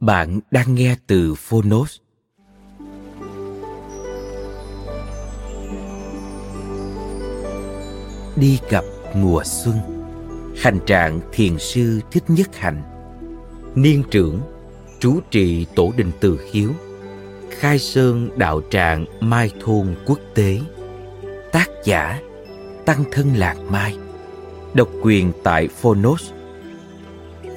Bạn đang nghe từ Phonos. Đi gặp mùa xuân Hành trạng thiền sư Thích Nhất Hạnh Niên trưởng Trú trì Tổ đình Từ khiếu, Khai Sơn Đạo Tràng Mai Thôn Quốc tế Tác giả Tăng Thân Lạc Mai Độc quyền tại Phonos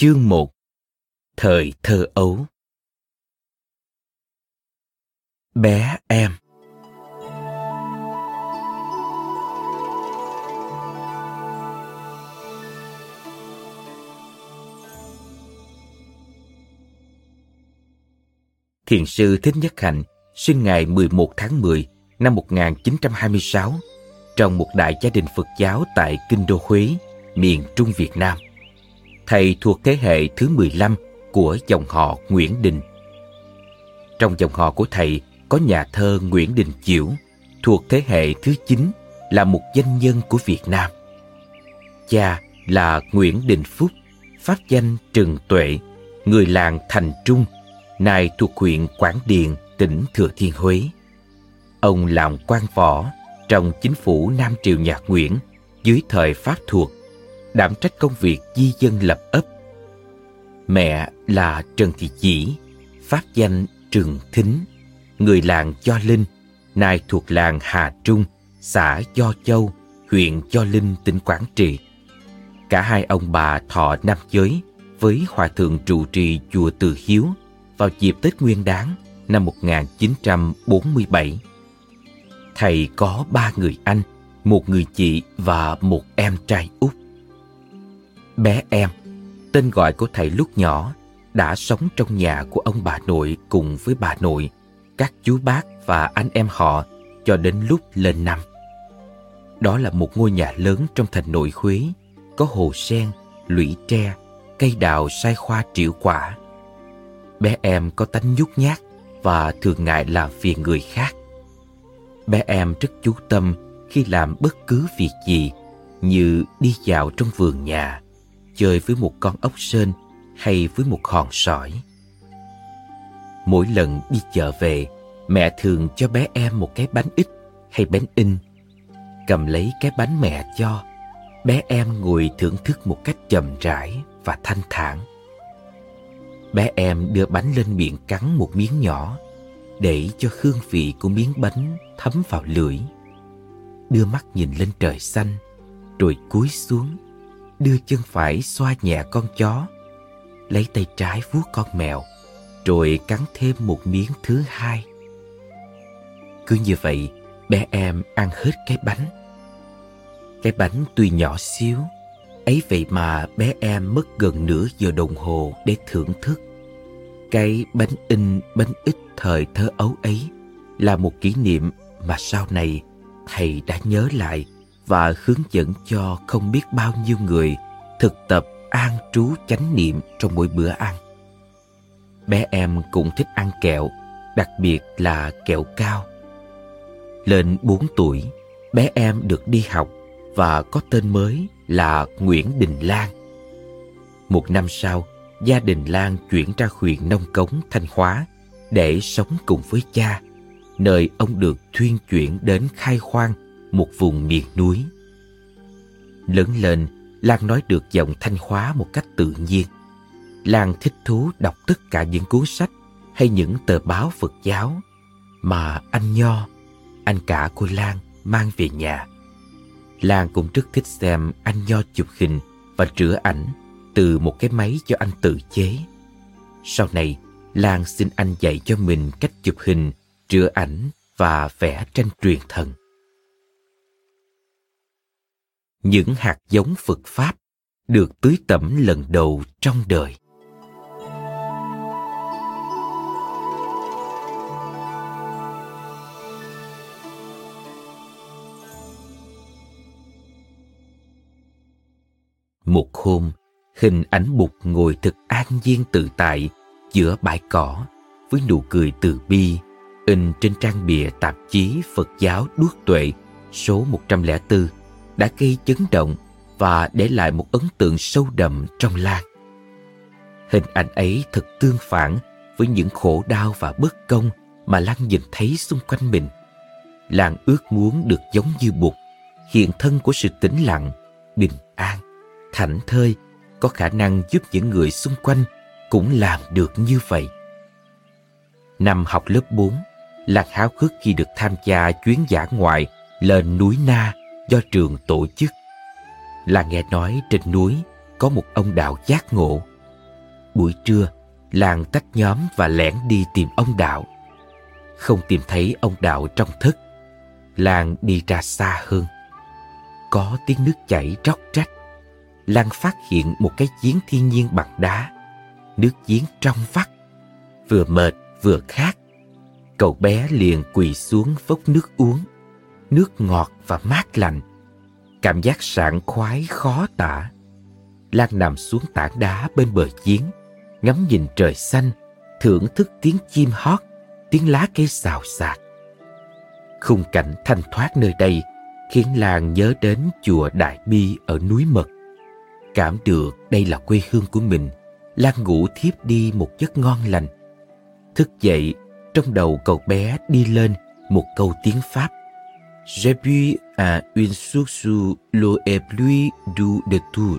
Chương 1 Thời thơ ấu. Bé em. Thiền sư Thích Nhất Hạnh sinh ngày 11 tháng 10 năm 1926 trong một đại gia đình Phật giáo tại Kinh Đô Huế, miền Trung Việt Nam thầy thuộc thế hệ thứ 15 của dòng họ Nguyễn Đình. Trong dòng họ của thầy có nhà thơ Nguyễn Đình Chiểu, thuộc thế hệ thứ 9 là một danh nhân của Việt Nam. Cha là Nguyễn Đình Phúc, pháp danh Trừng Tuệ, người làng Thành Trung, nay thuộc huyện Quảng Điền, tỉnh Thừa Thiên Huế. Ông làm quan võ trong chính phủ Nam Triều Nhạc Nguyễn dưới thời Pháp thuộc đảm trách công việc di dân lập ấp. Mẹ là Trần Thị Chỉ, phát danh Trường Thính, người làng Cho Linh, nay thuộc làng Hà Trung, xã Do Châu, huyện Do Linh, tỉnh Quảng Trị. Cả hai ông bà thọ nam giới với hòa thượng trụ trì chùa Từ Hiếu vào dịp Tết Nguyên Đán năm 1947. Thầy có ba người anh, một người chị và một em trai út bé em, tên gọi của thầy lúc nhỏ, đã sống trong nhà của ông bà nội cùng với bà nội, các chú bác và anh em họ cho đến lúc lên năm. Đó là một ngôi nhà lớn trong thành nội Huế, có hồ sen, lũy tre, cây đào sai khoa triệu quả. Bé em có tánh nhút nhát và thường ngại làm phiền người khác. Bé em rất chú tâm khi làm bất cứ việc gì như đi dạo trong vườn nhà, chơi với một con ốc sên hay với một hòn sỏi. Mỗi lần đi chợ về, mẹ thường cho bé em một cái bánh ít hay bánh in. Cầm lấy cái bánh mẹ cho, bé em ngồi thưởng thức một cách chậm rãi và thanh thản. Bé em đưa bánh lên miệng cắn một miếng nhỏ để cho hương vị của miếng bánh thấm vào lưỡi. Đưa mắt nhìn lên trời xanh, rồi cúi xuống đưa chân phải xoa nhẹ con chó, lấy tay trái vuốt con mèo, rồi cắn thêm một miếng thứ hai. Cứ như vậy, bé em ăn hết cái bánh. Cái bánh tuy nhỏ xíu, ấy vậy mà bé em mất gần nửa giờ đồng hồ để thưởng thức. Cái bánh in bánh ít thời thơ ấu ấy là một kỷ niệm mà sau này thầy đã nhớ lại và hướng dẫn cho không biết bao nhiêu người thực tập an trú chánh niệm trong mỗi bữa ăn. Bé em cũng thích ăn kẹo, đặc biệt là kẹo cao. Lên 4 tuổi, bé em được đi học và có tên mới là Nguyễn Đình Lan. Một năm sau, gia đình Lan chuyển ra huyện Nông Cống, Thanh Hóa để sống cùng với cha, nơi ông được thuyên chuyển đến khai khoang một vùng miền núi. Lớn lên, Lan nói được giọng Thanh Hóa một cách tự nhiên. Lan thích thú đọc tất cả những cuốn sách hay những tờ báo Phật giáo mà anh Nho, anh cả của Lan mang về nhà. Lan cũng rất thích xem anh Nho chụp hình và rửa ảnh từ một cái máy cho anh tự chế. Sau này, Lan xin anh dạy cho mình cách chụp hình, rửa ảnh và vẽ tranh truyền thần. Những hạt giống Phật Pháp được tưới tẩm lần đầu trong đời. Một hôm, hình ảnh bụt ngồi thực an nhiên tự tại giữa bãi cỏ với nụ cười từ bi in trên trang bìa tạp chí Phật giáo Đuốc Tuệ số 104 đã gây chấn động và để lại một ấn tượng sâu đậm trong Lan. Hình ảnh ấy thật tương phản với những khổ đau và bất công mà Lan nhìn thấy xung quanh mình. Lan ước muốn được giống như Bụt, hiện thân của sự tĩnh lặng, bình an, thảnh thơi, có khả năng giúp những người xung quanh cũng làm được như vậy. Năm học lớp 4, Lan háo hức khi được tham gia chuyến giả ngoại lên núi Na do trường tổ chức. là nghe nói trên núi có một ông đạo giác ngộ. Buổi trưa, làng tách nhóm và lẻn đi tìm ông đạo. Không tìm thấy ông đạo trong thức. làng đi ra xa hơn. Có tiếng nước chảy róc rách. làng phát hiện một cái giếng thiên nhiên bằng đá. Nước giếng trong vắt. Vừa mệt vừa khát. Cậu bé liền quỳ xuống vốc nước uống. Nước ngọt và mát lạnh. Cảm giác sảng khoái khó tả. Lan nằm xuống tảng đá bên bờ giếng, ngắm nhìn trời xanh, thưởng thức tiếng chim hót, tiếng lá cây xào xạc. Khung cảnh thanh thoát nơi đây khiến Lan nhớ đến chùa Đại Bi ở núi Mật. Cảm được đây là quê hương của mình, Lan ngủ thiếp đi một giấc ngon lành. Thức dậy, trong đầu cậu bé đi lên một câu tiếng Pháp J'ai bu à une source l'eau est plus douce de tout.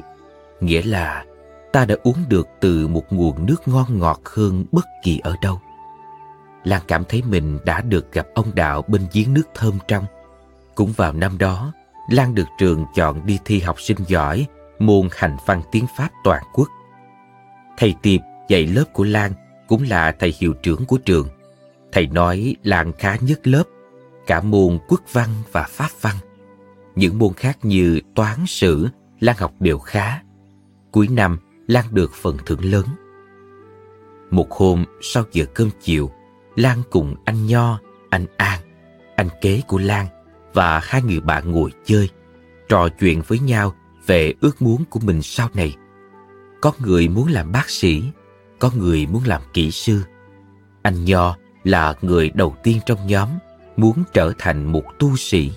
Nghĩa là ta đã uống được từ một nguồn nước ngon ngọt hơn bất kỳ ở đâu. Lan cảm thấy mình đã được gặp ông Đạo bên giếng nước thơm trong. Cũng vào năm đó, Lan được trường chọn đi thi học sinh giỏi môn hành văn tiếng Pháp toàn quốc. Thầy Tiệp dạy lớp của Lan cũng là thầy hiệu trưởng của trường. Thầy nói Lan khá nhất lớp cả môn quốc văn và pháp văn. Những môn khác như toán sử, Lan học đều khá. Cuối năm, Lan được phần thưởng lớn. Một hôm sau giờ cơm chiều, Lan cùng anh Nho, anh An, anh kế của Lan và hai người bạn ngồi chơi, trò chuyện với nhau về ước muốn của mình sau này. Có người muốn làm bác sĩ, có người muốn làm kỹ sư. Anh Nho là người đầu tiên trong nhóm muốn trở thành một tu sĩ.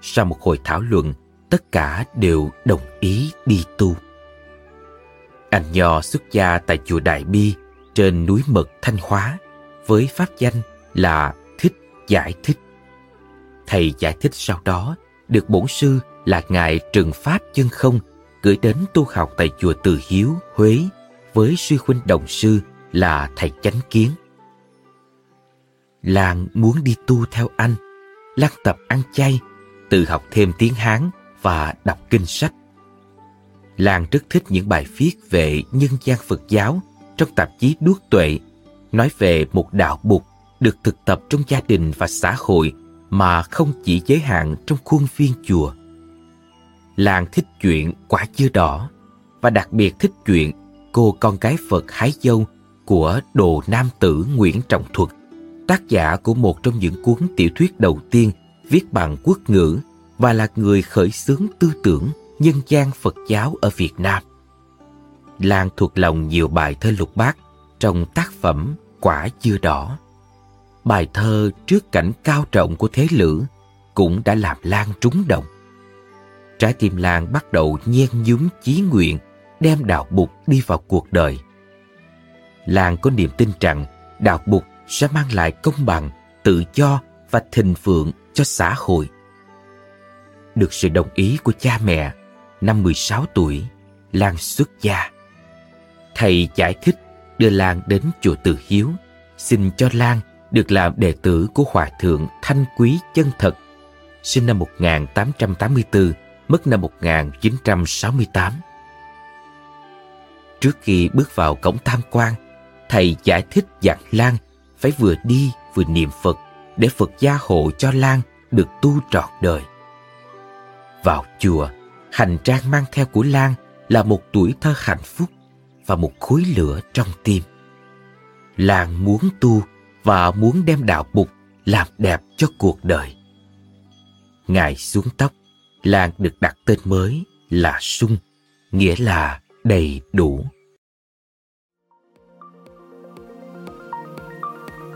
Sau một hồi thảo luận, tất cả đều đồng ý đi tu. Anh Nho xuất gia tại chùa Đại Bi trên núi Mật Thanh Hóa với pháp danh là Thích Giải Thích. Thầy giải thích sau đó được bổn sư là Ngài Trừng Pháp Chân Không gửi đến tu học tại chùa Từ Hiếu, Huế với sư huynh đồng sư là thầy Chánh Kiến. Lan muốn đi tu theo anh. Lan tập ăn chay, tự học thêm tiếng Hán và đọc kinh sách. Lan rất thích những bài viết về nhân gian Phật giáo trong tạp chí Đuốc Tuệ, nói về một đạo bục được thực tập trong gia đình và xã hội mà không chỉ giới hạn trong khuôn viên chùa. Lan thích chuyện quả chưa đỏ và đặc biệt thích chuyện cô con gái Phật hái dâu của Đồ Nam Tử Nguyễn Trọng Thuật, tác giả của một trong những cuốn tiểu thuyết đầu tiên viết bằng quốc ngữ và là người khởi xướng tư tưởng nhân gian Phật giáo ở Việt Nam. Lan thuộc lòng nhiều bài thơ lục bát, trong tác phẩm Quả dưa đỏ. Bài thơ trước cảnh cao trọng của thế lữ cũng đã làm Lan trúng động. Trái tim Lan bắt đầu nhen nhúm chí nguyện, đem đạo bục đi vào cuộc đời. Lan có niềm tin rằng đạo bục sẽ mang lại công bằng, tự do và thịnh vượng cho xã hội. Được sự đồng ý của cha mẹ, năm 16 tuổi, Lan xuất gia. Thầy giải thích đưa Lan đến chùa Từ Hiếu, xin cho Lan được làm đệ tử của Hòa Thượng Thanh Quý Chân Thật, sinh năm 1884, mất năm 1968. Trước khi bước vào cổng tham quan, thầy giải thích dặn Lan phải vừa đi vừa niệm Phật để Phật gia hộ cho Lan được tu trọn đời. Vào chùa, hành trang mang theo của Lan là một tuổi thơ hạnh phúc và một khối lửa trong tim. Lan muốn tu và muốn đem đạo Bụt làm đẹp cho cuộc đời. Ngài xuống tóc, Lan được đặt tên mới là Sung, nghĩa là đầy đủ.